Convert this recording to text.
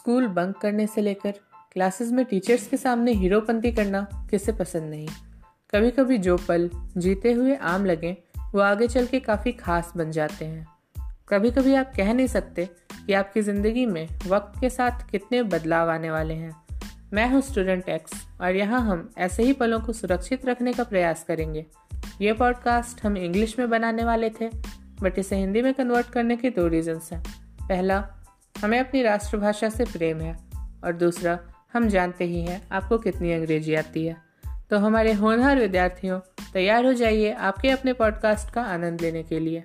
School bunk करने से लेकर क्लासेस में टीचर्स के सामने हीरोपंती करना किसे पसंद नहीं। कभी कभी जो पल जीते हुए आम लगे, वो आगे चल के काफ़ी खास बन जाते हैं। कभी कभी आप कह नहीं सकते कि आपकी ज़िंदगी में वक्त के साथ कितने बदलाव आने वाले हैं। मैं हूँ स्टूडेंट एक्स और यहाँ हम ऐसे ही पलों को सुरक्षित रखने का प्रयास करेंगे। ये पॉडकास्ट हम इंग्लिश में बनाने वाले थे, बट इसे हिंदी में कन्वर्ट करने के दो रीजंस हैं। पहला हमें अपनी राष्ट्रभाषा से प्रेम है और दूसरा, हम जानते ही हैं आपको कितनी अंग्रेज़ी आती है। तो हमारे होनहार विद्यार्थियों, तैयार हो जाइए आपके अपने पॉडकास्ट का आनंद लेने के लिए।